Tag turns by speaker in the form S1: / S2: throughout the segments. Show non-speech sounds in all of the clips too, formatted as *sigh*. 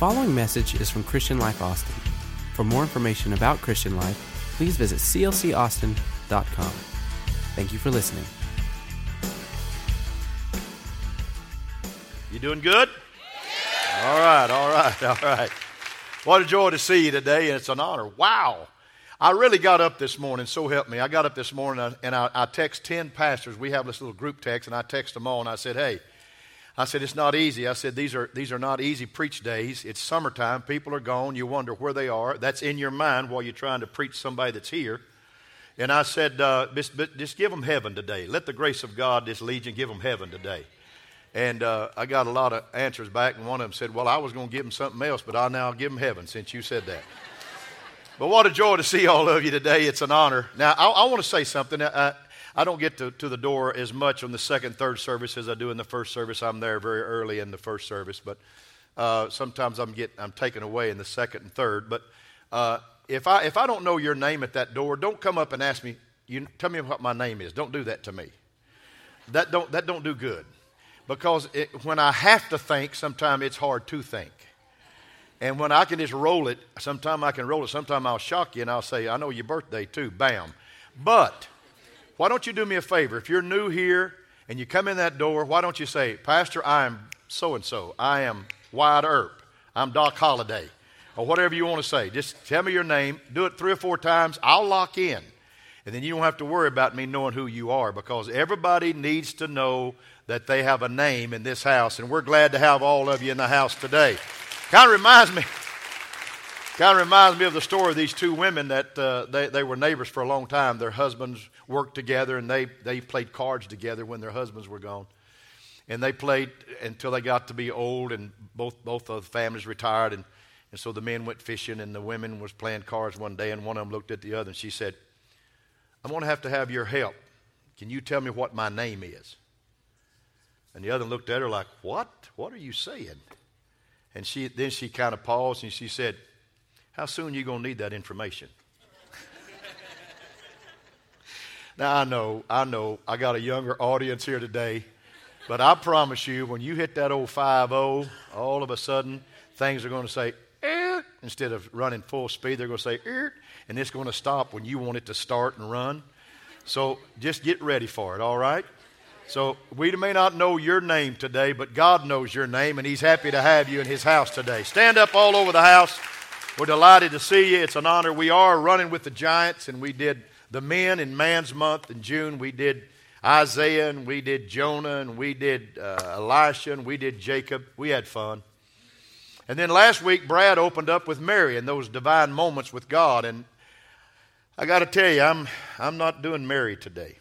S1: following message is from Christian Life Austin. For more information about Christian Life, please visit clcaustin.com. Thank you for listening.
S2: You doing good? All right, all right, all right. What a joy to see you today, and it's an honor. Wow. I really got up this morning, so help me. I got up this morning and I, I text 10 pastors. We have this little group text, and I text them all, and I said, hey, I said, it's not easy. I said, these are, these are not easy preach days. It's summertime. People are gone. You wonder where they are. That's in your mind while you're trying to preach somebody that's here. And I said, uh, just, just give them heaven today. Let the grace of God, this legion, give them heaven today. And uh, I got a lot of answers back, and one of them said, Well, I was going to give them something else, but I'll now give them heaven since you said that. *laughs* but what a joy to see all of you today. It's an honor. Now, I, I want to say something. I don't get to, to the door as much on the second, third service as I do in the first service. I'm there very early in the first service, but uh, sometimes I'm, get, I'm taken away in the second and third. But uh, if, I, if I don't know your name at that door, don't come up and ask me, you, tell me what my name is. Don't do that to me. That don't, that don't do good. Because it, when I have to think, sometimes it's hard to think. And when I can just roll it, sometimes I can roll it. Sometimes I'll shock you and I'll say, I know your birthday too. Bam. But why don't you do me a favor? If you're new here and you come in that door, why don't you say, Pastor, I am so and so. I am Wyatt Earp. I'm Doc Holliday. Or whatever you want to say. Just tell me your name. Do it three or four times. I'll lock in. And then you don't have to worry about me knowing who you are because everybody needs to know that they have a name in this house. And we're glad to have all of you in the house today. Kind of reminds me. Kind of reminds me of the story of these two women that uh, they, they were neighbors for a long time. Their husbands worked together and they, they played cards together when their husbands were gone. And they played until they got to be old and both, both of the families retired. And, and so the men went fishing and the women was playing cards one day and one of them looked at the other and she said, I'm going to have to have your help. Can you tell me what my name is? And the other looked at her like, What? What are you saying? And she, then she kind of paused and she said, How soon are you going to need that information? Now, I know, I know, I got a younger audience here today, but I promise you, when you hit that old 5 0, all of a sudden, things are going to say, eh, instead of running full speed, they're going to say, eh, and it's going to stop when you want it to start and run. So just get ready for it, all right? So we may not know your name today, but God knows your name, and He's happy to have you in His house today. Stand up all over the house. We're delighted to see you. It's an honor. We are running with the Giants, and we did the men in Man's Month in June. We did Isaiah, and we did Jonah, and we did uh, Elisha, and we did Jacob. We had fun. And then last week, Brad opened up with Mary and those divine moments with God. And I got to tell you, I'm, I'm not doing Mary today.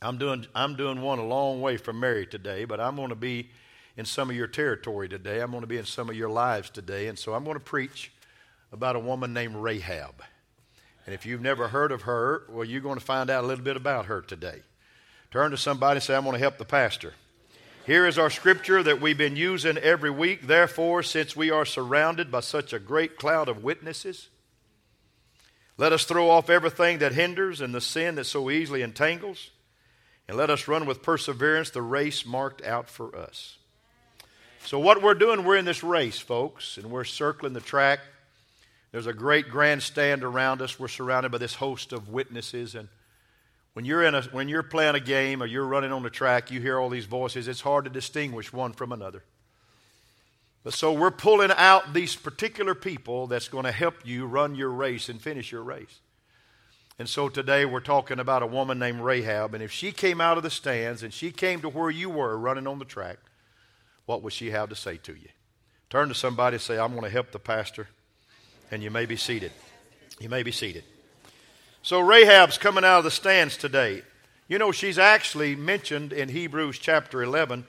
S2: I'm doing, I'm doing one a long way from Mary today, but I'm going to be in some of your territory today. I'm going to be in some of your lives today. And so I'm going to preach about a woman named Rahab. And if you've never heard of her, well, you're going to find out a little bit about her today. Turn to somebody and say, I'm going to help the pastor. Here is our scripture that we've been using every week. Therefore, since we are surrounded by such a great cloud of witnesses, let us throw off everything that hinders and the sin that so easily entangles and let us run with perseverance the race marked out for us. So, what we're doing, we're in this race, folks, and we're circling the track. There's a great grandstand around us. We're surrounded by this host of witnesses. And when you're, in a, when you're playing a game or you're running on the track, you hear all these voices. It's hard to distinguish one from another. But so we're pulling out these particular people that's going to help you run your race and finish your race. And so today we're talking about a woman named Rahab. And if she came out of the stands and she came to where you were running on the track, what would she have to say to you? Turn to somebody and say, I'm going to help the pastor. And you may be seated. You may be seated. So Rahab's coming out of the stands today. You know, she's actually mentioned in Hebrews chapter 11,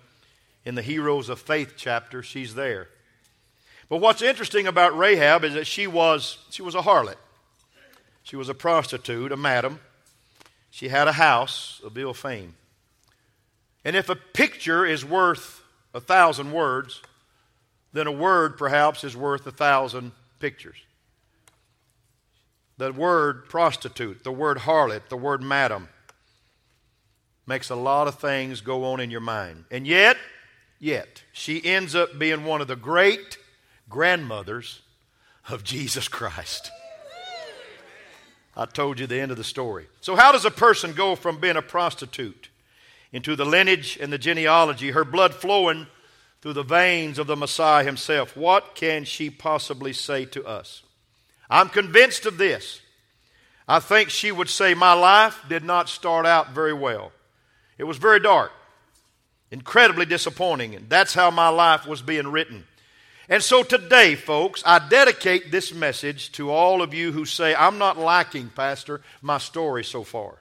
S2: in the Heroes of Faith chapter. She's there. But what's interesting about Rahab is that she was, she was a harlot. She was a prostitute, a madam. She had a house, a bill of fame. And if a picture is worth a thousand words, then a word perhaps is worth a thousand pictures. The word prostitute, the word harlot, the word madam makes a lot of things go on in your mind. And yet, yet, she ends up being one of the great grandmothers of Jesus Christ. I told you the end of the story. So, how does a person go from being a prostitute into the lineage and the genealogy, her blood flowing through the veins of the Messiah himself? What can she possibly say to us? I'm convinced of this. I think she would say, My life did not start out very well. It was very dark, incredibly disappointing, and that's how my life was being written. And so today, folks, I dedicate this message to all of you who say, I'm not liking, Pastor, my story so far.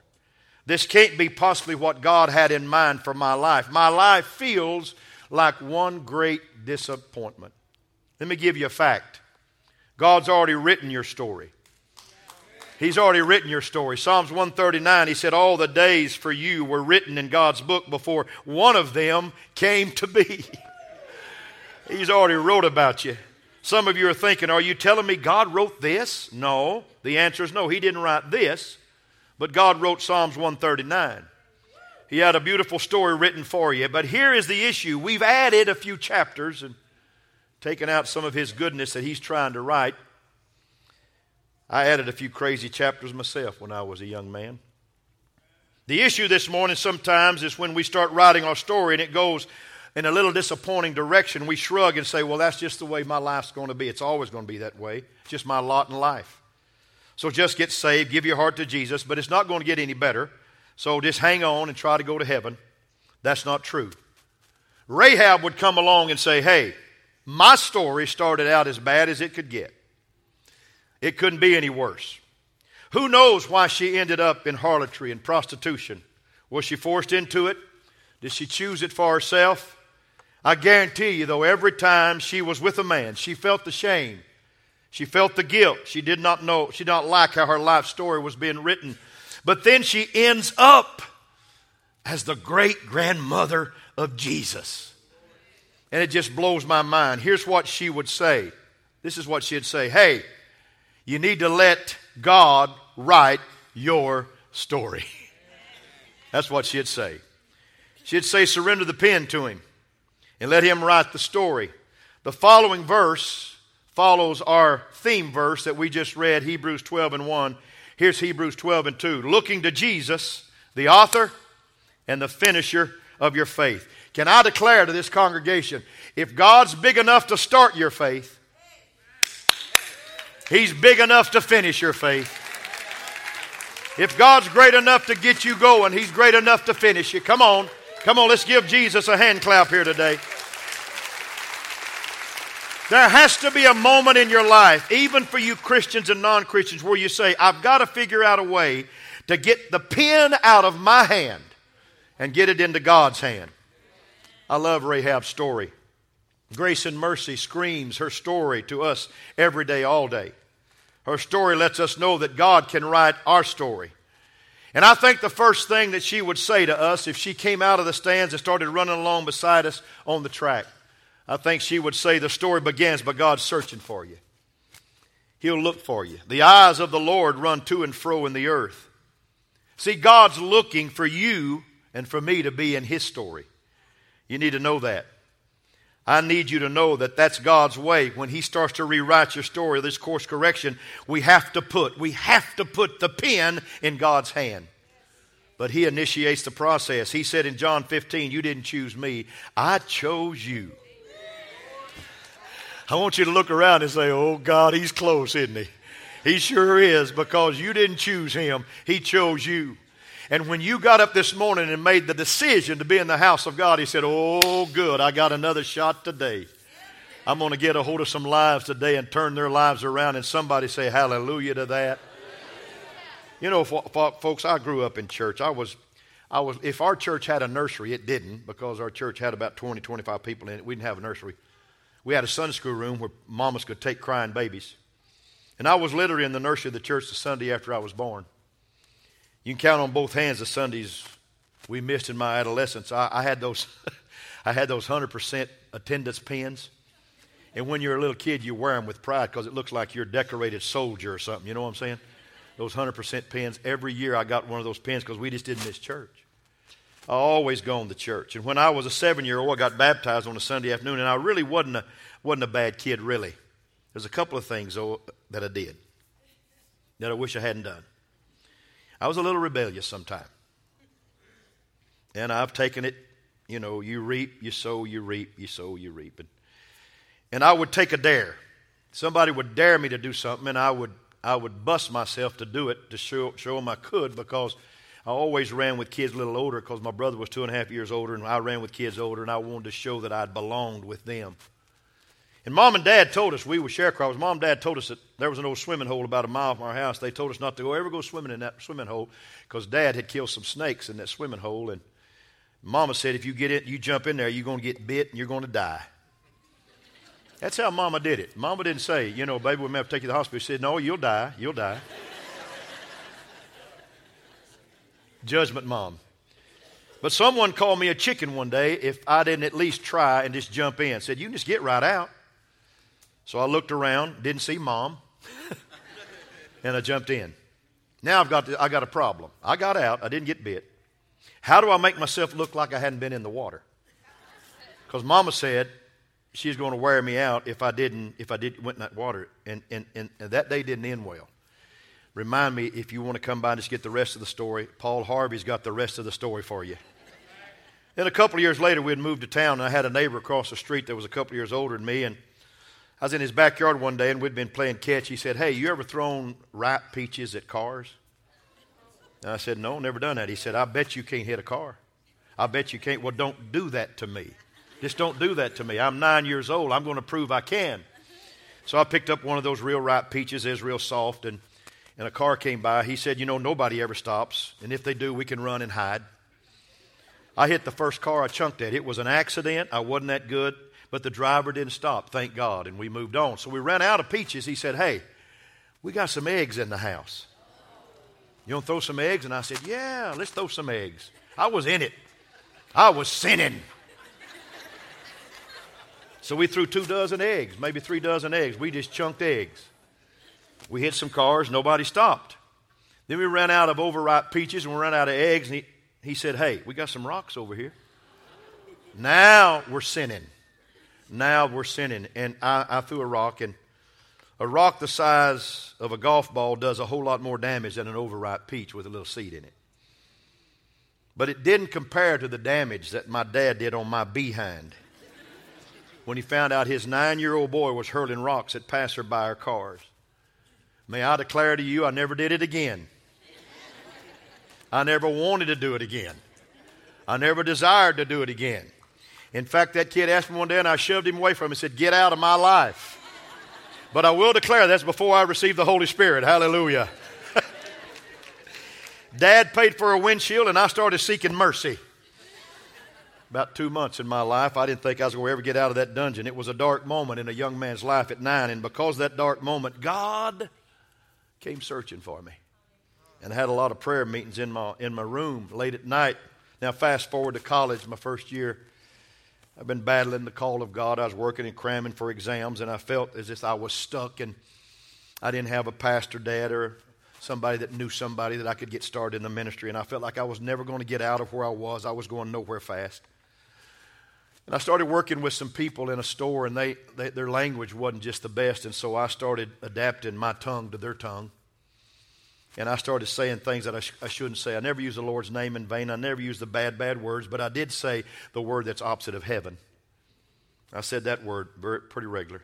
S2: This can't be possibly what God had in mind for my life. My life feels like one great disappointment. Let me give you a fact God's already written your story. He's already written your story. Psalms 139, he said, All the days for you were written in God's book before one of them came to be. *laughs* He's already wrote about you. Some of you are thinking, are you telling me God wrote this? No. The answer is no. He didn't write this, but God wrote Psalms 139. He had a beautiful story written for you. But here is the issue. We've added a few chapters and taken out some of his goodness that he's trying to write. I added a few crazy chapters myself when I was a young man. The issue this morning sometimes is when we start writing our story and it goes in a little disappointing direction, we shrug and say, Well, that's just the way my life's going to be. It's always going to be that way. It's just my lot in life. So just get saved, give your heart to Jesus, but it's not going to get any better. So just hang on and try to go to heaven. That's not true. Rahab would come along and say, Hey, my story started out as bad as it could get. It couldn't be any worse. Who knows why she ended up in harlotry and prostitution? Was she forced into it? Did she choose it for herself? I guarantee you, though, every time she was with a man, she felt the shame. She felt the guilt. She did not know, she did not like how her life story was being written. But then she ends up as the great grandmother of Jesus. And it just blows my mind. Here's what she would say. This is what she'd say Hey, you need to let God write your story. *laughs* That's what she'd say. She'd say, Surrender the pen to him and let him write the story. The following verse follows our theme verse that we just read, Hebrews 12 and 1. Here's Hebrews 12 and 2. Looking to Jesus, the author and the finisher of your faith. Can I declare to this congregation if God's big enough to start your faith, He's big enough to finish your faith. If God's great enough to get you going, He's great enough to finish you. Come on. Come on, let's give Jesus a hand clap here today. There has to be a moment in your life, even for you Christians and non Christians, where you say, I've got to figure out a way to get the pen out of my hand and get it into God's hand. I love Rahab's story. Grace and Mercy screams her story to us every day, all day. Her story lets us know that God can write our story. And I think the first thing that she would say to us if she came out of the stands and started running along beside us on the track, I think she would say, The story begins by God searching for you. He'll look for you. The eyes of the Lord run to and fro in the earth. See, God's looking for you and for me to be in His story. You need to know that. I need you to know that that's God's way. When He starts to rewrite your story, this course correction, we have to put, we have to put the pen in God's hand. But He initiates the process. He said in John 15, You didn't choose me, I chose you. I want you to look around and say, Oh God, He's close, isn't He? He sure is because you didn't choose Him, He chose you. And when you got up this morning and made the decision to be in the house of God, he said, Oh, good, I got another shot today. I'm going to get a hold of some lives today and turn their lives around. And somebody say hallelujah to that. You know, folks, I grew up in church. I was, I was, if our church had a nursery, it didn't because our church had about 20, 25 people in it. We didn't have a nursery. We had a Sunday school room where mamas could take crying babies. And I was literally in the nursery of the church the Sunday after I was born. You can count on both hands the Sundays we missed in my adolescence. I, I had those, *laughs* I had those hundred percent attendance pins, and when you're a little kid, you wear them with pride because it looks like you're a decorated soldier or something. You know what I'm saying? Those hundred percent pins. Every year I got one of those pins because we just didn't miss church. I always gone to church, and when I was a seven year old, I got baptized on a Sunday afternoon, and I really wasn't a wasn't a bad kid really. There's a couple of things, though, that I did that I wish I hadn't done. I was a little rebellious sometime. And I've taken it, you know, you reap, you sow, you reap, you sow, you reap. And, and I would take a dare. Somebody would dare me to do something, and I would, I would bust myself to do it to show, show them I could because I always ran with kids a little older because my brother was two and a half years older, and I ran with kids older, and I wanted to show that I'd belonged with them. And mom and dad told us, we were sharecroppers, mom and dad told us that there was an old swimming hole about a mile from our house. They told us not to go ever go swimming in that swimming hole because dad had killed some snakes in that swimming hole. And mama said, if you get in, you jump in there, you're going to get bit and you're going to die. That's how mama did it. Mama didn't say, you know, baby, we may have to take you to the hospital. She said, no, you'll die. You'll die. Judgment mom. But someone called me a chicken one day if I didn't at least try and just jump in. Said, you can just get right out. So I looked around, didn't see mom, *laughs* and I jumped in. Now I've got, to, I got a problem. I got out, I didn't get bit. How do I make myself look like I hadn't been in the water? Because mama said she's going to wear me out if I didn't, if I did, went in that water. And, and, and, that day didn't end well. Remind me if you want to come by and just get the rest of the story. Paul Harvey's got the rest of the story for you. Then a couple of years later, we had moved to town, and I had a neighbor across the street that was a couple of years older than me. And I was in his backyard one day, and we'd been playing catch. He said, Hey, you ever thrown ripe peaches at cars? And I said, No, never done that. He said, I bet you can't hit a car. I bet you can't. Well, don't do that to me. Just don't do that to me. I'm nine years old. I'm going to prove I can. So I picked up one of those real ripe peaches. It was real soft, and, and a car came by. He said, You know, nobody ever stops. And if they do, we can run and hide. I hit the first car I chunked at. It was an accident. I wasn't that good, but the driver didn't stop, thank God, and we moved on. So we ran out of peaches. He said, Hey, we got some eggs in the house. You want to throw some eggs? And I said, Yeah, let's throw some eggs. I was in it, I was sinning. So we threw two dozen eggs, maybe three dozen eggs. We just chunked eggs. We hit some cars, nobody stopped. Then we ran out of overripe peaches and we ran out of eggs. And he, he said, Hey, we got some rocks over here. Now we're sinning. Now we're sinning. And I, I threw a rock, and a rock the size of a golf ball does a whole lot more damage than an overripe peach with a little seed in it. But it didn't compare to the damage that my dad did on my behind when he found out his nine year old boy was hurling rocks at passerby or cars. May I declare to you, I never did it again. I never wanted to do it again. I never desired to do it again. In fact, that kid asked me one day, and I shoved him away from him and said, Get out of my life. But I will declare that's before I received the Holy Spirit. Hallelujah. *laughs* Dad paid for a windshield, and I started seeking mercy. About two months in my life, I didn't think I was going to ever get out of that dungeon. It was a dark moment in a young man's life at nine, and because that dark moment, God came searching for me and I had a lot of prayer meetings in my, in my room late at night. Now, fast forward to college, my first year. I've been battling the call of God. I was working and cramming for exams, and I felt as if I was stuck and I didn't have a pastor dad or somebody that knew somebody that I could get started in the ministry. And I felt like I was never going to get out of where I was. I was going nowhere fast. And I started working with some people in a store, and they, they, their language wasn't just the best. And so I started adapting my tongue to their tongue. And I started saying things that I, sh- I shouldn't say. I never use the Lord's name in vain. I never use the bad, bad words, but I did say the word that's opposite of heaven. I said that word very, pretty regular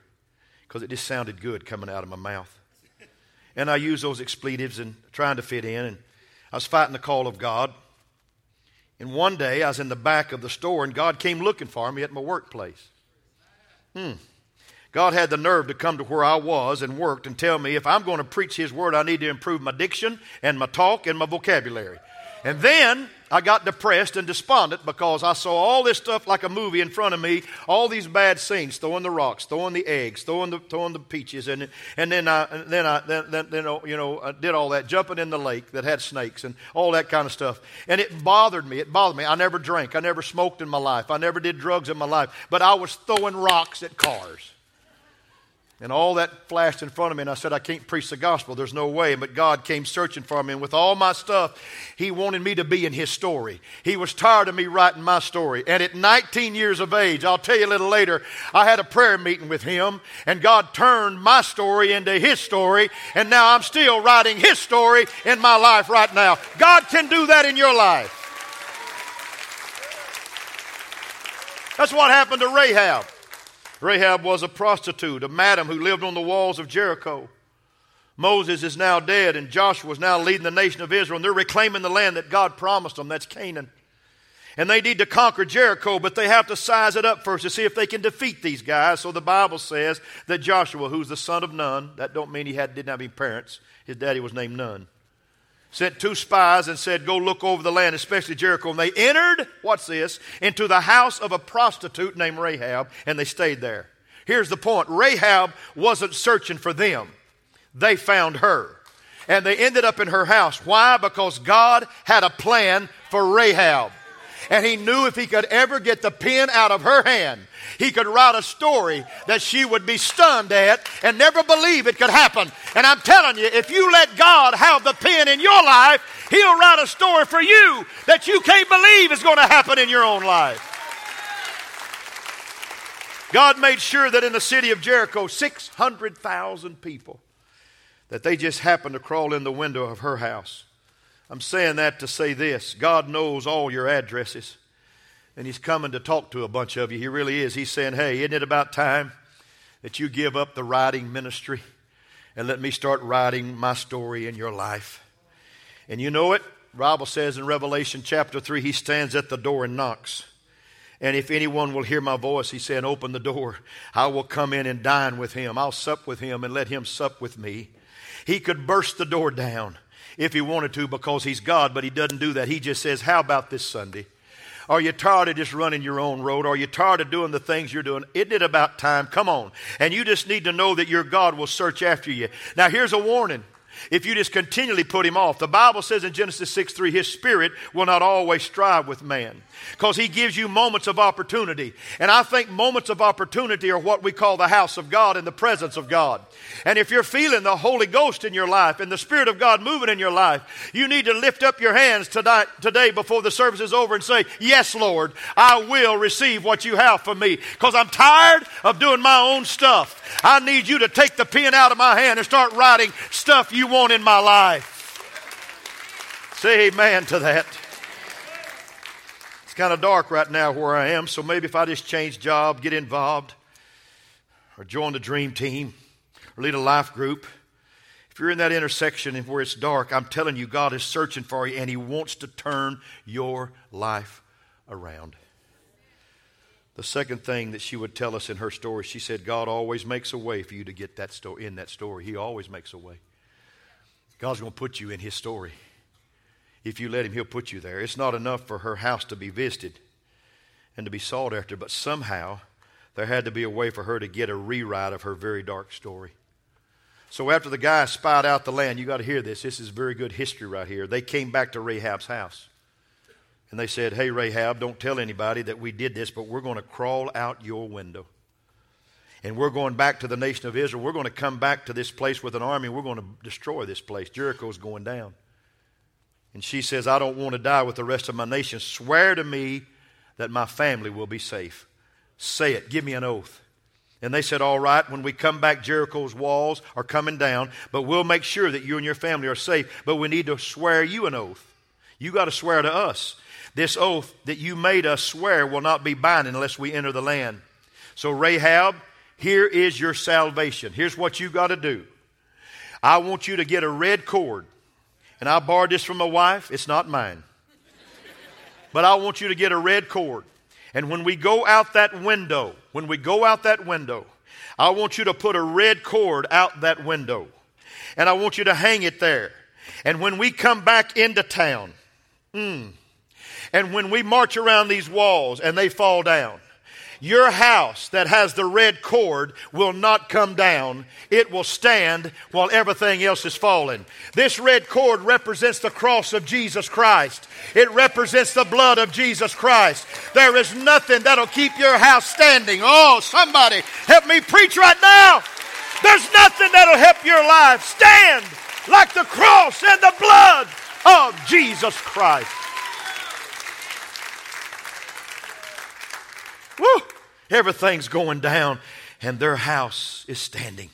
S2: because it just sounded good coming out of my mouth. And I used those expletives and trying to fit in. And I was fighting the call of God. And one day I was in the back of the store and God came looking for me at my workplace. Hmm. God had the nerve to come to where I was and worked and tell me if I'm going to preach His Word, I need to improve my diction and my talk and my vocabulary. And then I got depressed and despondent because I saw all this stuff like a movie in front of me, all these bad scenes, throwing the rocks, throwing the eggs, throwing the, throwing the peaches, and, and then I, then I, then, then, then, oh, you know, I did all that, jumping in the lake that had snakes and all that kind of stuff. And it bothered me. It bothered me. I never drank. I never smoked in my life. I never did drugs in my life. But I was throwing rocks at cars. And all that flashed in front of me, and I said, I can't preach the gospel. There's no way. But God came searching for me, and with all my stuff, He wanted me to be in His story. He was tired of me writing my story. And at 19 years of age, I'll tell you a little later, I had a prayer meeting with Him, and God turned my story into His story, and now I'm still writing His story in my life right now. God can do that in your life. That's what happened to Rahab. Rahab was a prostitute, a madam who lived on the walls of Jericho. Moses is now dead, and Joshua is now leading the nation of Israel, and they're reclaiming the land that God promised them. That's Canaan. And they need to conquer Jericho, but they have to size it up first to see if they can defeat these guys. So the Bible says that Joshua, who's the son of Nun, that don't mean he had, didn't have any parents. His daddy was named Nun sent two spies and said, Go look over the land, especially Jericho. And they entered, what's this, into the house of a prostitute named Rahab, and they stayed there. Here's the point Rahab wasn't searching for them, they found her. And they ended up in her house. Why? Because God had a plan for Rahab. And he knew if he could ever get the pen out of her hand, he could write a story that she would be stunned at and never believe it could happen. And I'm telling you, if you let God have the pen in your life, He'll write a story for you that you can't believe is going to happen in your own life. God made sure that in the city of Jericho, 600,000 people, that they just happened to crawl in the window of her house. I'm saying that to say this God knows all your addresses and he's coming to talk to a bunch of you. He really is. He's saying, Hey, isn't it about time that you give up the writing ministry and let me start writing my story in your life? And you know it. Bible says in Revelation chapter 3, he stands at the door and knocks. And if anyone will hear my voice, he said, Open the door. I will come in and dine with him. I'll sup with him and let him sup with me. He could burst the door down if he wanted to because he's God, but he doesn't do that. He just says, How about this Sunday? Are you tired of just running your own road? Are you tired of doing the things you're doing? Isn't it about time? Come on. And you just need to know that your God will search after you. Now, here's a warning if you just continually put him off. The Bible says in Genesis 6 3, his spirit will not always strive with man because he gives you moments of opportunity. And I think moments of opportunity are what we call the house of God and the presence of God. And if you're feeling the Holy Ghost in your life and the Spirit of God moving in your life, you need to lift up your hands tonight, today before the service is over and say, Yes, Lord, I will receive what you have for me because I'm tired of doing my own stuff. I need you to take the pen out of my hand and start writing stuff you want in my life. Say amen to that. It's kind of dark right now where I am, so maybe if I just change job, get involved, or join the dream team, or lead a life group. If you're in that intersection where it's dark, I'm telling you, God is searching for you and He wants to turn your life around. The second thing that she would tell us in her story, she said, God always makes a way for you to get that story in that story. He always makes a way. God's going to put you in His story. If you let Him, He'll put you there. It's not enough for her house to be visited and to be sought after, but somehow there had to be a way for her to get a rewrite of her very dark story. So after the guy spied out the land, you got to hear this. This is very good history right here. They came back to Rahab's house. And they said, Hey, Rahab, don't tell anybody that we did this, but we're going to crawl out your window. And we're going back to the nation of Israel. We're going to come back to this place with an army. We're going to destroy this place. Jericho's going down. And she says, I don't want to die with the rest of my nation. Swear to me that my family will be safe. Say it. Give me an oath. And they said, All right, when we come back, Jericho's walls are coming down, but we'll make sure that you and your family are safe. But we need to swear you an oath. You got to swear to us. This oath that you made us swear will not be binding unless we enter the land. So, Rahab, here is your salvation. Here's what you got to do. I want you to get a red cord. And I borrowed this from my wife. It's not mine. *laughs* But I want you to get a red cord. And when we go out that window, when we go out that window, I want you to put a red cord out that window. And I want you to hang it there. And when we come back into town, mm, and when we march around these walls and they fall down, your house that has the red cord will not come down. It will stand while everything else is falling. This red cord represents the cross of Jesus Christ. It represents the blood of Jesus Christ. There is nothing that'll keep your house standing. Oh, somebody help me preach right now. There's nothing that'll help your life stand like the cross and the blood of Jesus Christ. Woo! Everything's going down, and their house is standing.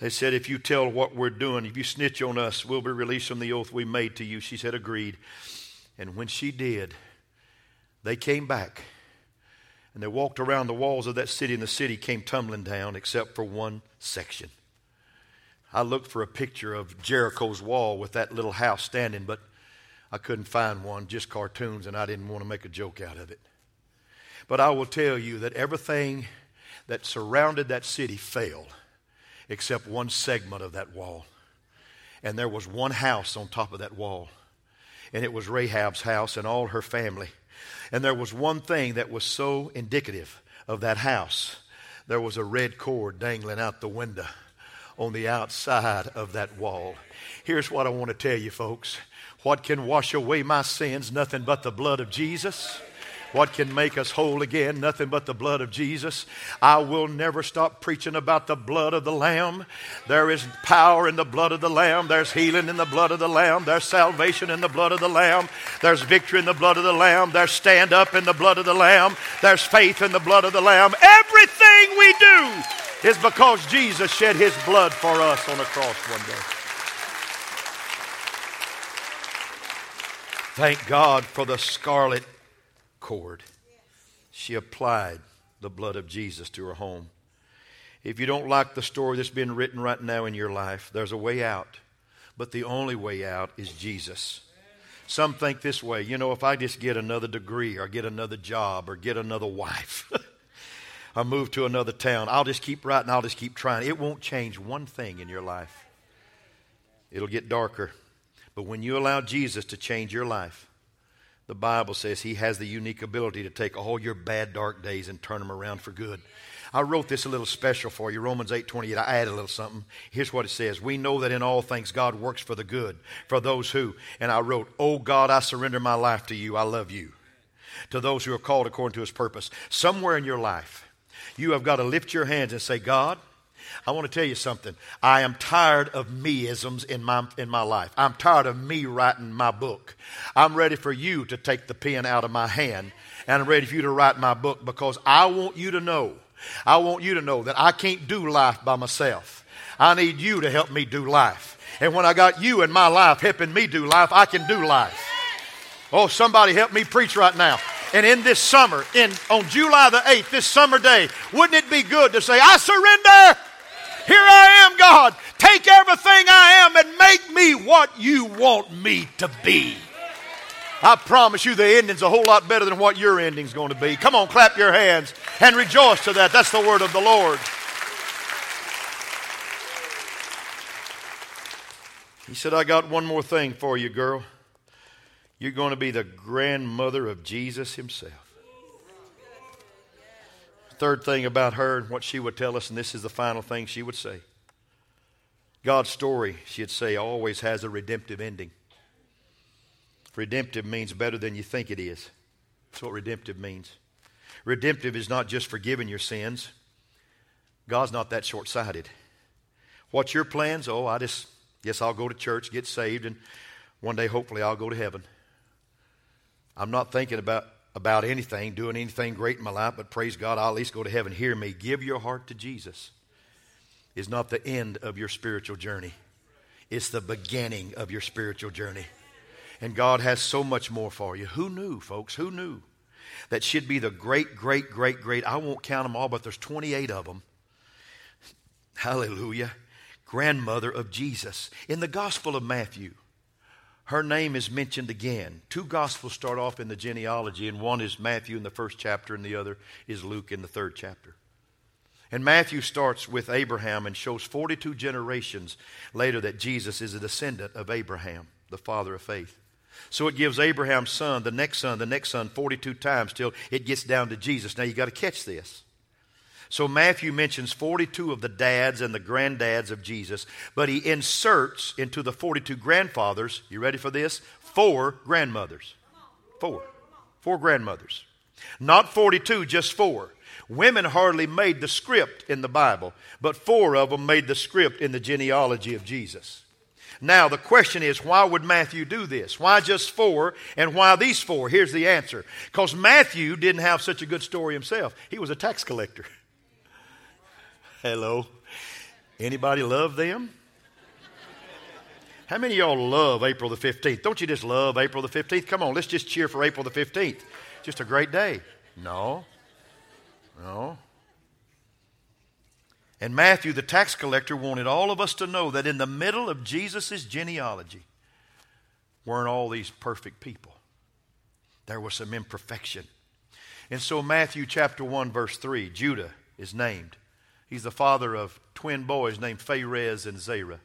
S2: They said, If you tell what we're doing, if you snitch on us, we'll be released from the oath we made to you. She said, Agreed. And when she did, they came back and they walked around the walls of that city, and the city came tumbling down except for one section. I looked for a picture of Jericho's wall with that little house standing, but I couldn't find one, just cartoons, and I didn't want to make a joke out of it. But I will tell you that everything that surrounded that city fell except one segment of that wall. And there was one house on top of that wall. And it was Rahab's house and all her family. And there was one thing that was so indicative of that house. There was a red cord dangling out the window on the outside of that wall. Here's what I want to tell you, folks. What can wash away my sins? Nothing but the blood of Jesus. What can make us whole again? Nothing but the blood of Jesus. I will never stop preaching about the blood of the Lamb. There is power in the blood of the Lamb. There's healing in the blood of the Lamb. There's salvation in the blood of the Lamb. There's victory in the blood of the Lamb. There's stand up in the blood of the Lamb. There's faith in the blood of the Lamb. Everything we do is because Jesus shed his blood for us on the cross one day. Thank God for the scarlet cord. She applied the blood of Jesus to her home. If you don't like the story that's been written right now in your life, there's a way out. But the only way out is Jesus. Some think this way you know, if I just get another degree or get another job or get another wife, *laughs* or move to another town, I'll just keep writing, I'll just keep trying. It won't change one thing in your life. It'll get darker. But when you allow Jesus to change your life, the Bible says he has the unique ability to take all your bad, dark days and turn them around for good. I wrote this a little special for you, Romans 8 28. I added a little something. Here's what it says We know that in all things God works for the good, for those who, and I wrote, Oh God, I surrender my life to you. I love you. To those who are called according to his purpose. Somewhere in your life, you have got to lift your hands and say, God, I want to tell you something. I am tired of meisms in my, in my life. I'm tired of me writing my book. I'm ready for you to take the pen out of my hand, and I'm ready for you to write my book because I want you to know, I want you to know that I can't do life by myself. I need you to help me do life. And when I got you in my life helping me do life, I can do life. Oh, somebody help me preach right now. And in this summer, in on July the 8th, this summer day, wouldn't it be good to say, I surrender? Here I am, God. Take everything I am and make me what you want me to be. I promise you the ending's a whole lot better than what your ending's going to be. Come on, clap your hands and rejoice to that. That's the word of the Lord. He said, I got one more thing for you, girl. You're going to be the grandmother of Jesus himself. Third thing about her and what she would tell us, and this is the final thing she would say God's story, she'd say, always has a redemptive ending. Redemptive means better than you think it is. That's what redemptive means. Redemptive is not just forgiving your sins. God's not that short sighted. What's your plans? Oh, I just guess I'll go to church, get saved, and one day hopefully I'll go to heaven. I'm not thinking about about anything, doing anything great in my life, but praise God, I'll at least go to heaven. Hear me. Give your heart to Jesus is not the end of your spiritual journey, it's the beginning of your spiritual journey. And God has so much more for you. Who knew, folks? Who knew that she'd be the great, great, great, great? I won't count them all, but there's 28 of them. Hallelujah. Grandmother of Jesus. In the Gospel of Matthew, her name is mentioned again. Two gospels start off in the genealogy, and one is Matthew in the first chapter, and the other is Luke in the third chapter. And Matthew starts with Abraham and shows 42 generations later that Jesus is a descendant of Abraham, the father of faith. So it gives Abraham's son, the next son, the next son 42 times till it gets down to Jesus. Now you got to catch this. So Matthew mentions 42 of the dads and the granddads of Jesus, but he inserts into the 42 grandfathers, you ready for this? Four grandmothers. Four. Four grandmothers. Not 42, just four. Women hardly made the script in the Bible, but four of them made the script in the genealogy of Jesus. Now, the question is, why would Matthew do this? Why just four, and why these four? Here's the answer. Because Matthew didn't have such a good story himself. He was a tax collector. *laughs* Hello. Anybody love them? How many of y'all love April the 15th? Don't you just love April the 15th? Come on, let's just cheer for April the 15th. Just a great day. No. No. And Matthew, the tax collector, wanted all of us to know that in the middle of Jesus' genealogy weren't all these perfect people. There was some imperfection. And so, Matthew chapter 1, verse 3, Judah is named. He's the father of twin boys named Pharez and Zerah.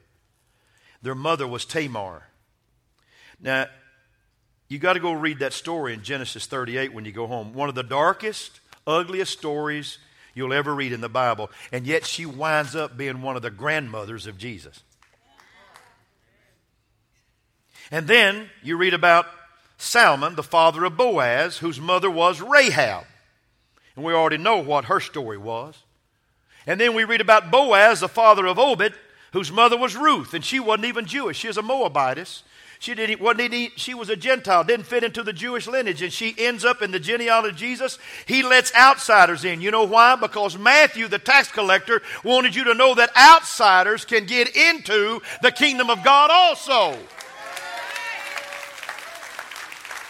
S2: Their mother was Tamar. Now, you got to go read that story in Genesis 38 when you go home. One of the darkest, ugliest stories you'll ever read in the Bible. And yet she winds up being one of the grandmothers of Jesus. And then you read about Salmon, the father of Boaz, whose mother was Rahab. And we already know what her story was. And then we read about Boaz, the father of Obed, whose mother was Ruth, and she wasn't even Jewish. She was a Moabitess. She, didn't, wasn't she was a Gentile, didn't fit into the Jewish lineage, and she ends up in the genealogy of Jesus. He lets outsiders in. You know why? Because Matthew, the tax collector, wanted you to know that outsiders can get into the kingdom of God also.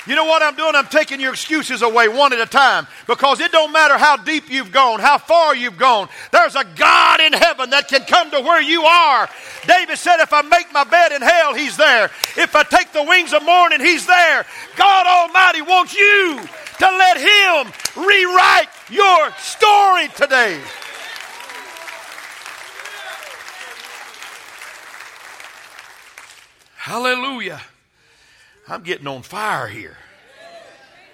S2: You know what I'm doing? I'm taking your excuses away one at a time because it don't matter how deep you've gone, how far you've gone. There's a God in heaven that can come to where you are. David said, if I make my bed in hell, he's there. If I take the wings of morning, he's there. God Almighty wants you to let him rewrite your story today. Hallelujah. I'm getting on fire here.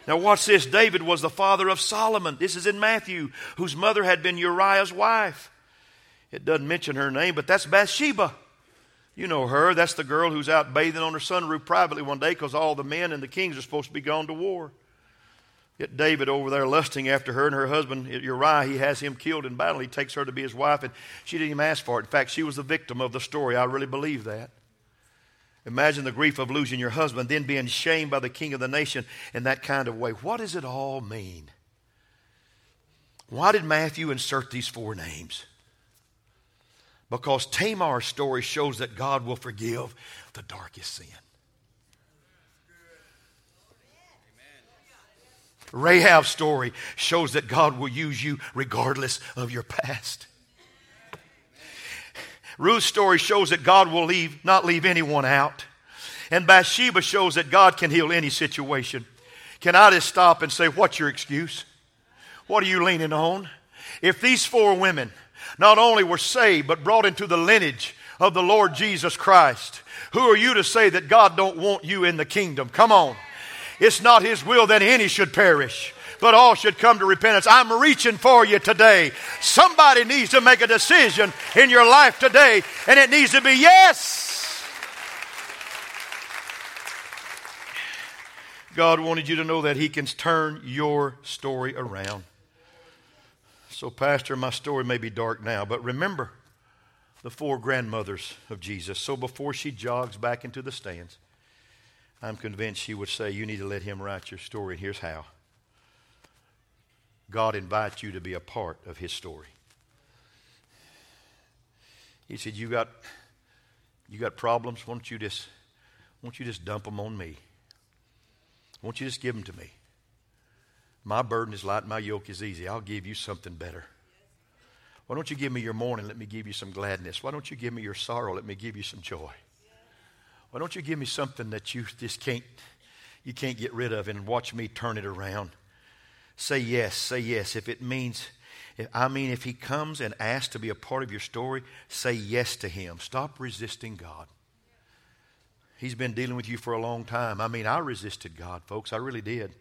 S2: Now, watch this. David was the father of Solomon. This is in Matthew, whose mother had been Uriah's wife. It doesn't mention her name, but that's Bathsheba. You know her. That's the girl who's out bathing on her sunroof privately one day because all the men and the kings are supposed to be gone to war. Yet David over there lusting after her and her husband Uriah, he has him killed in battle. He takes her to be his wife, and she didn't even ask for it. In fact, she was the victim of the story. I really believe that. Imagine the grief of losing your husband, then being shamed by the king of the nation in that kind of way. What does it all mean? Why did Matthew insert these four names? Because Tamar's story shows that God will forgive the darkest sin. Rahab's story shows that God will use you regardless of your past. Ruth's story shows that God will leave, not leave anyone out. And Bathsheba shows that God can heal any situation. Can I just stop and say, What's your excuse? What are you leaning on? If these four women not only were saved, but brought into the lineage of the Lord Jesus Christ, who are you to say that God don't want you in the kingdom? Come on. It's not His will that any should perish, but all should come to repentance. I'm reaching for you today. Somebody needs to make a decision in your life today, and it needs to be yes. God wanted you to know that He can turn your story around. So, Pastor, my story may be dark now, but remember the four grandmothers of Jesus. So, before she jogs back into the stands, I'm convinced she would say, You need to let Him write your story, here's how. God invites you to be a part of His story. He said, You got, you got problems? Why don't you just, why don't you just dump them on me? Won't you just give them to me? My burden is light, my yoke is easy. I'll give you something better. Why don't you give me your mourning? Let me give you some gladness. Why don't you give me your sorrow? Let me give you some joy. Why don't you give me something that you just can't you can't get rid of and watch me turn it around? Say yes, say yes. If it means if, I mean if he comes and asks to be a part of your story, say yes to him. Stop resisting God. He's been dealing with you for a long time. I mean, I resisted God, folks. I really did.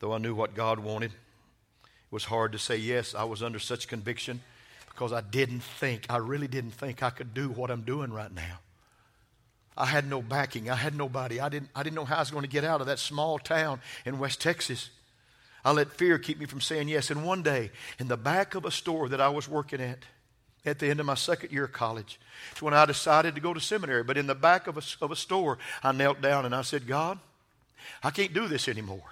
S2: Though I knew what God wanted, it was hard to say yes. I was under such conviction because I didn't think, I really didn't think I could do what I'm doing right now. I had no backing. I had nobody. I didn't, I didn't know how I was going to get out of that small town in West Texas. I let fear keep me from saying yes. And one day, in the back of a store that I was working at, at the end of my second year of college, it's when I decided to go to seminary. But in the back of a, of a store, I knelt down and I said, God, I can't do this anymore.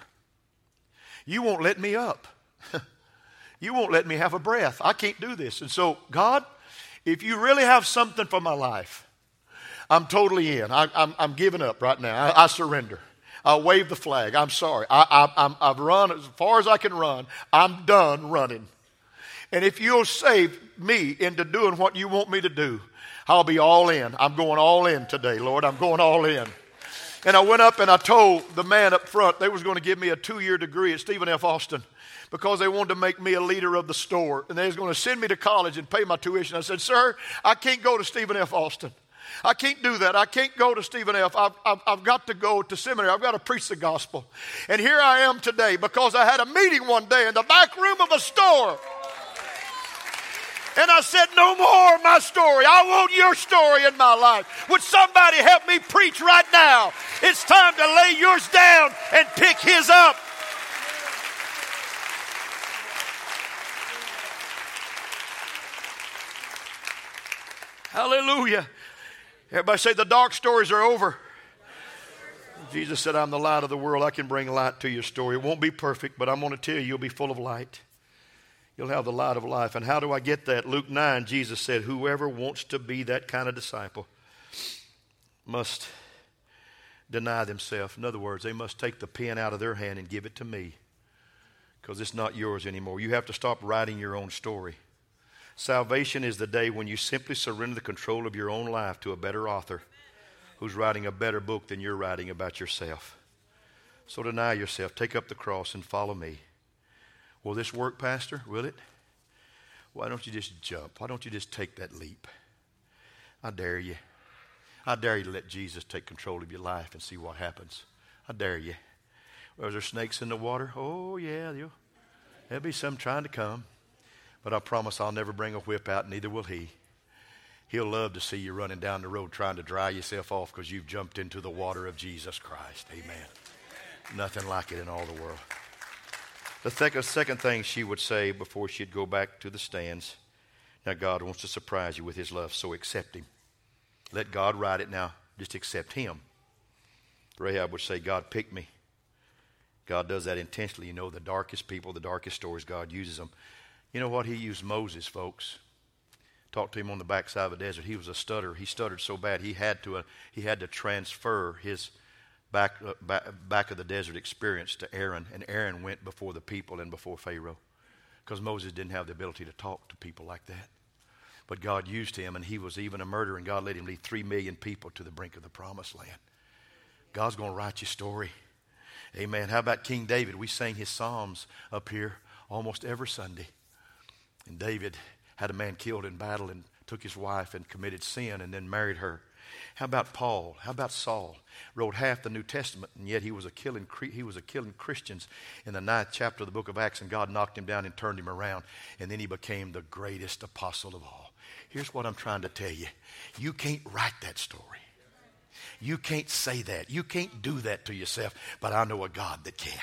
S2: You won't let me up. *laughs* you won't let me have a breath. I can't do this. And so, God, if you really have something for my life, I'm totally in. I, am giving up right now. I, I surrender. I'll wave the flag. I'm sorry. I, I, I've run as far as I can run. I'm done running. And if you'll save me into doing what you want me to do, I'll be all in. I'm going all in today, Lord. I'm going all in. And I went up and I told the man up front they was going to give me a two-year degree at Stephen F. Austin because they wanted to make me a leader of the store. And they was going to send me to college and pay my tuition. I said, sir, I can't go to Stephen F. Austin. I can't do that. I can't go to Stephen F. I've, I've, I've got to go to seminary. I've got to preach the gospel. And here I am today because I had a meeting one day in the back room of a store. And I said, No more my story. I want your story in my life. Would somebody help me preach right now? It's time to lay yours down and pick his up. Hallelujah. Everybody say the dark stories are over. Jesus said, I'm the light of the world. I can bring light to your story. It won't be perfect, but I'm going to tell you, you'll be full of light. You'll have the light of life. And how do I get that? Luke 9, Jesus said, Whoever wants to be that kind of disciple must deny themselves. In other words, they must take the pen out of their hand and give it to me because it's not yours anymore. You have to stop writing your own story. Salvation is the day when you simply surrender the control of your own life to a better author who's writing a better book than you're writing about yourself. So deny yourself, take up the cross, and follow me. Will this work, Pastor? Will it? Why don't you just jump? Why don't you just take that leap? I dare you. I dare you to let Jesus take control of your life and see what happens. I dare you. Are there snakes in the water? Oh, yeah. There'll be some trying to come. But I promise I'll never bring a whip out, neither will he. He'll love to see you running down the road trying to dry yourself off because you've jumped into the water of Jesus Christ. Amen. Nothing like it in all the world. The second thing she would say before she'd go back to the stands now, God wants to surprise you with His love, so accept Him. Let God write it now. Just accept Him. Rahab would say, God picked me. God does that intentionally. You know, the darkest people, the darkest stories, God uses them. You know what? He used Moses, folks. Talked to him on the backside of the desert. He was a stutter. He stuttered so bad he had to, uh, he had to transfer his back, uh, back, back of the desert experience to Aaron. And Aaron went before the people and before Pharaoh because Moses didn't have the ability to talk to people like that. But God used him, and he was even a murderer, and God let him lead three million people to the brink of the promised land. God's going to write your story. Amen. How about King David? We sang his Psalms up here almost every Sunday. And David had a man killed in battle and took his wife and committed sin and then married her. How about Paul? How about Saul? Wrote half the New Testament, and yet he was a killing he was a killing Christians in the ninth chapter of the book of Acts, and God knocked him down and turned him around, and then he became the greatest apostle of all. Here's what I'm trying to tell you: you can't write that story. You can't say that. You can't do that to yourself. But I know a God that can.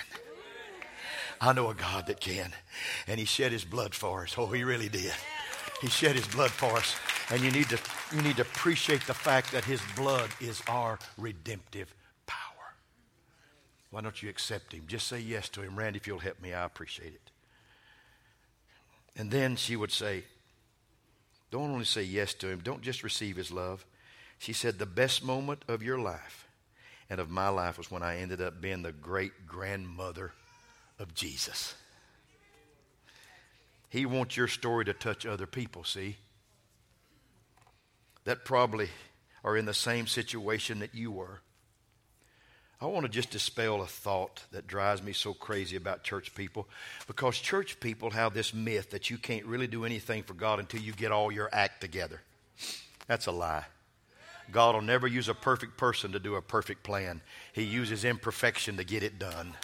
S2: I know a God that can. And He shed His blood for us. Oh, He really did. He shed His blood for us. And you need to, you need to appreciate the fact that His blood is our redemptive power. Why don't you accept Him? Just say yes to Him. Randy, if you'll help me, I appreciate it. And then she would say, Don't only say yes to Him, don't just receive His love. She said, The best moment of your life and of my life was when I ended up being the great grandmother of Jesus. He wants your story to touch other people, see? That probably are in the same situation that you were. I want to just dispel a thought that drives me so crazy about church people because church people have this myth that you can't really do anything for God until you get all your act together. That's a lie. God will never use a perfect person to do a perfect plan, He uses imperfection to get it done.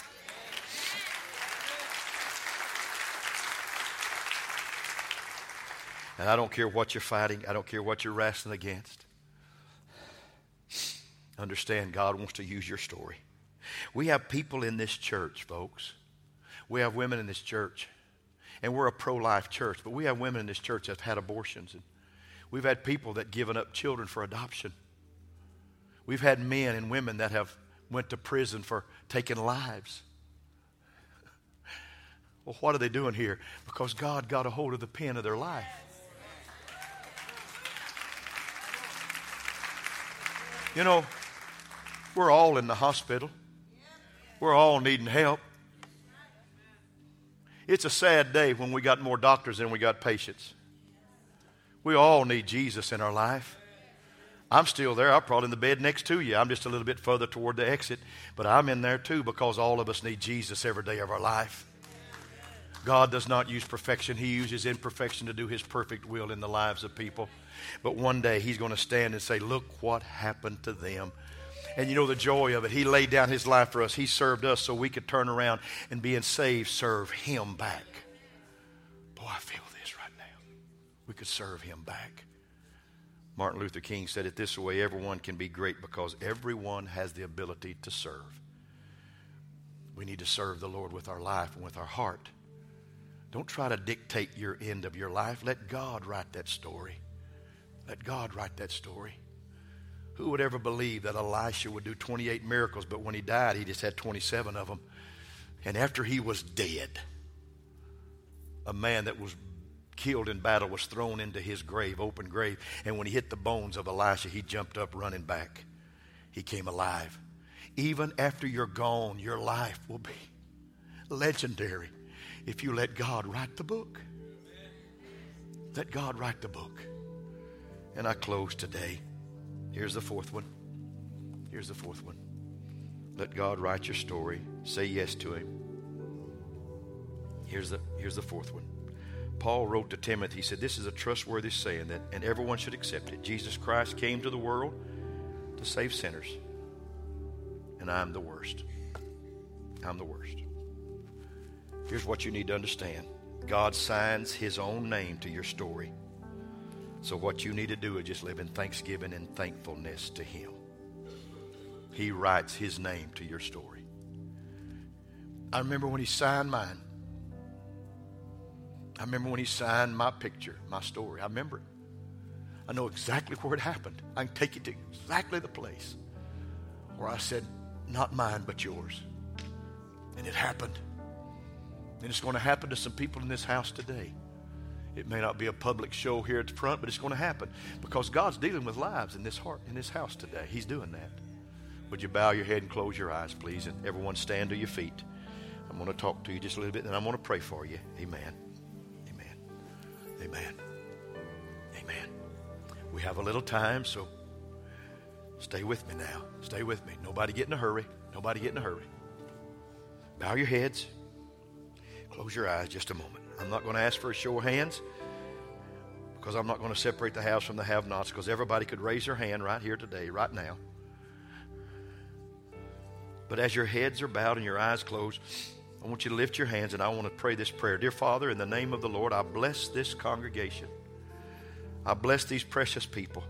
S2: And I don't care what you're fighting, I don't care what you're wrestling against. Understand, God wants to use your story. We have people in this church, folks. We have women in this church, and we're a pro life church, but we have women in this church that have had abortions. And we've had people that given up children for adoption. We've had men and women that have went to prison for taking lives. Well, what are they doing here? Because God got a hold of the pen of their life. You know, we're all in the hospital. We're all needing help. It's a sad day when we got more doctors than we got patients. We all need Jesus in our life. I'm still there. I'm probably in the bed next to you. I'm just a little bit further toward the exit, but I'm in there too because all of us need Jesus every day of our life. God does not use perfection, He uses imperfection to do His perfect will in the lives of people. But one day He's going to stand and say, Look what happened to them. And you know the joy of it. He laid down His life for us, He served us so we could turn around and being saved, serve Him back. Boy, I feel this right now. We could serve Him back. Martin Luther King said it this way everyone can be great because everyone has the ability to serve. We need to serve the Lord with our life and with our heart. Don't try to dictate your end of your life. Let God write that story. Let God write that story. Who would ever believe that Elisha would do 28 miracles, but when he died, he just had 27 of them? And after he was dead, a man that was killed in battle was thrown into his grave, open grave. And when he hit the bones of Elisha, he jumped up running back. He came alive. Even after you're gone, your life will be legendary if you let God write the book. Let God write the book. And I close today. Here's the fourth one. Here's the fourth one. Let God write your story. Say yes to Him. Here's the, here's the fourth one. Paul wrote to Timothy, he said, This is a trustworthy saying that, and everyone should accept it. Jesus Christ came to the world to save sinners, and I'm the worst. I'm the worst. Here's what you need to understand God signs His own name to your story. So, what you need to do is just live in thanksgiving and thankfulness to Him. He writes His name to your story. I remember when He signed mine. I remember when He signed my picture, my story. I remember it. I know exactly where it happened. I can take you to exactly the place where I said, Not mine, but yours. And it happened. And it's going to happen to some people in this house today. It may not be a public show here at the front, but it's going to happen because God's dealing with lives in this heart, in this house today. He's doing that. Would you bow your head and close your eyes, please, and everyone stand to your feet? I'm going to talk to you just a little bit, and I'm going to pray for you. Amen. Amen. Amen. Amen. We have a little time, so stay with me now. Stay with me. Nobody get in a hurry. Nobody get in a hurry. Bow your heads. Close your eyes just a moment. I'm not going to ask for a show of hands because I'm not going to separate the house from the have nots because everybody could raise their hand right here today, right now. But as your heads are bowed and your eyes closed, I want you to lift your hands and I want to pray this prayer. Dear Father, in the name of the Lord, I bless this congregation. I bless these precious people.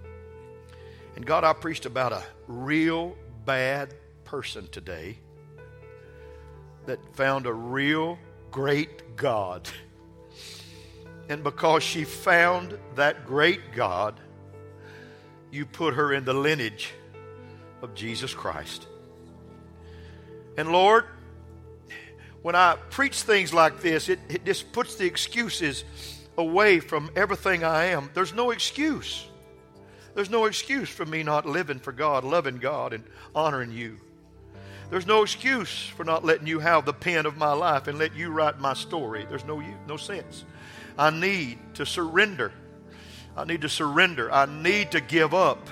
S2: And God, I preached about a real bad person today that found a real great God. And because she found that great God, you put her in the lineage of Jesus Christ. And Lord, when I preach things like this, it, it just puts the excuses away from everything I am. There's no excuse. There's no excuse for me not living for God, loving God, and honoring you. There's no excuse for not letting you have the pen of my life and let you write my story. There's no, no sense. I need to surrender. I need to surrender. I need to give up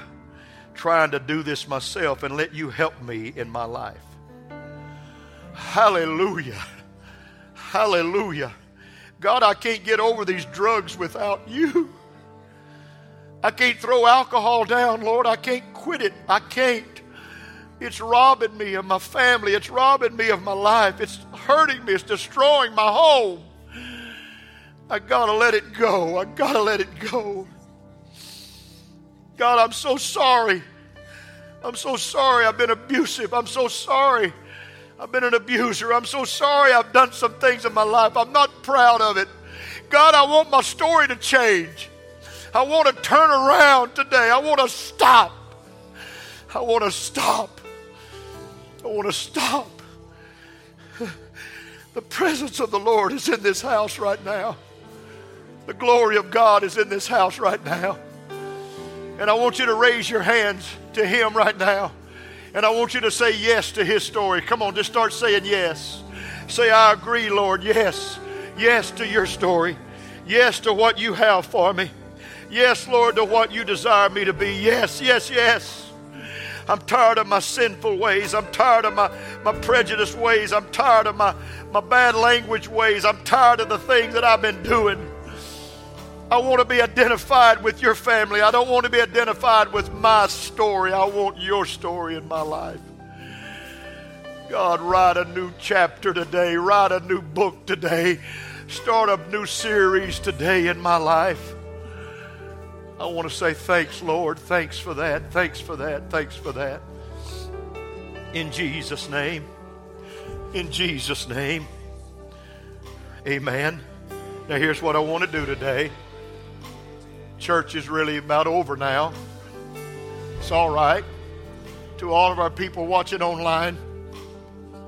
S2: trying to do this myself and let you help me in my life. Hallelujah. Hallelujah. God, I can't get over these drugs without you. I can't throw alcohol down, Lord. I can't quit it. I can't. It's robbing me of my family. It's robbing me of my life. It's hurting me. It's destroying my home. I gotta let it go. I gotta let it go. God, I'm so sorry. I'm so sorry I've been abusive. I'm so sorry I've been an abuser. I'm so sorry I've done some things in my life. I'm not proud of it. God, I want my story to change. I want to turn around today. I want to stop. I want to stop. I want to stop. The presence of the Lord is in this house right now. The glory of God is in this house right now. And I want you to raise your hands to Him right now. And I want you to say yes to His story. Come on, just start saying yes. Say, I agree, Lord. Yes. Yes to your story. Yes to what you have for me. Yes, Lord, to what you desire me to be. Yes, yes, yes. I'm tired of my sinful ways. I'm tired of my, my prejudiced ways. I'm tired of my, my bad language ways. I'm tired of the things that I've been doing. I want to be identified with your family. I don't want to be identified with my story. I want your story in my life. God, write a new chapter today. Write a new book today. Start a new series today in my life. I want to say thanks, Lord. Thanks for that. Thanks for that. Thanks for that. In Jesus' name. In Jesus' name. Amen. Now, here's what I want to do today. Church is really about over now. It's all right. To all of our people watching online,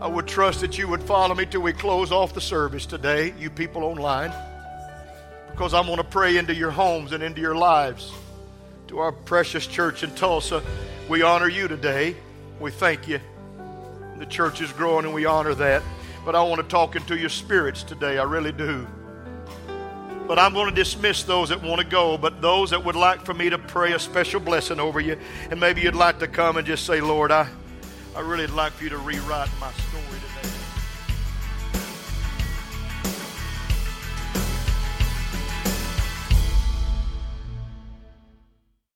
S2: I would trust that you would follow me till we close off the service today, you people online because I'm going to pray into your homes and into your lives. To our precious church in Tulsa, we honor you today. We thank you. The church is growing and we honor that. But I want to talk into your spirits today. I really do. But I'm going to dismiss those that want to go. But those that would like for me to pray a special blessing over you, and maybe you'd like to come and just say, Lord, I, I really like for you to rewrite my story.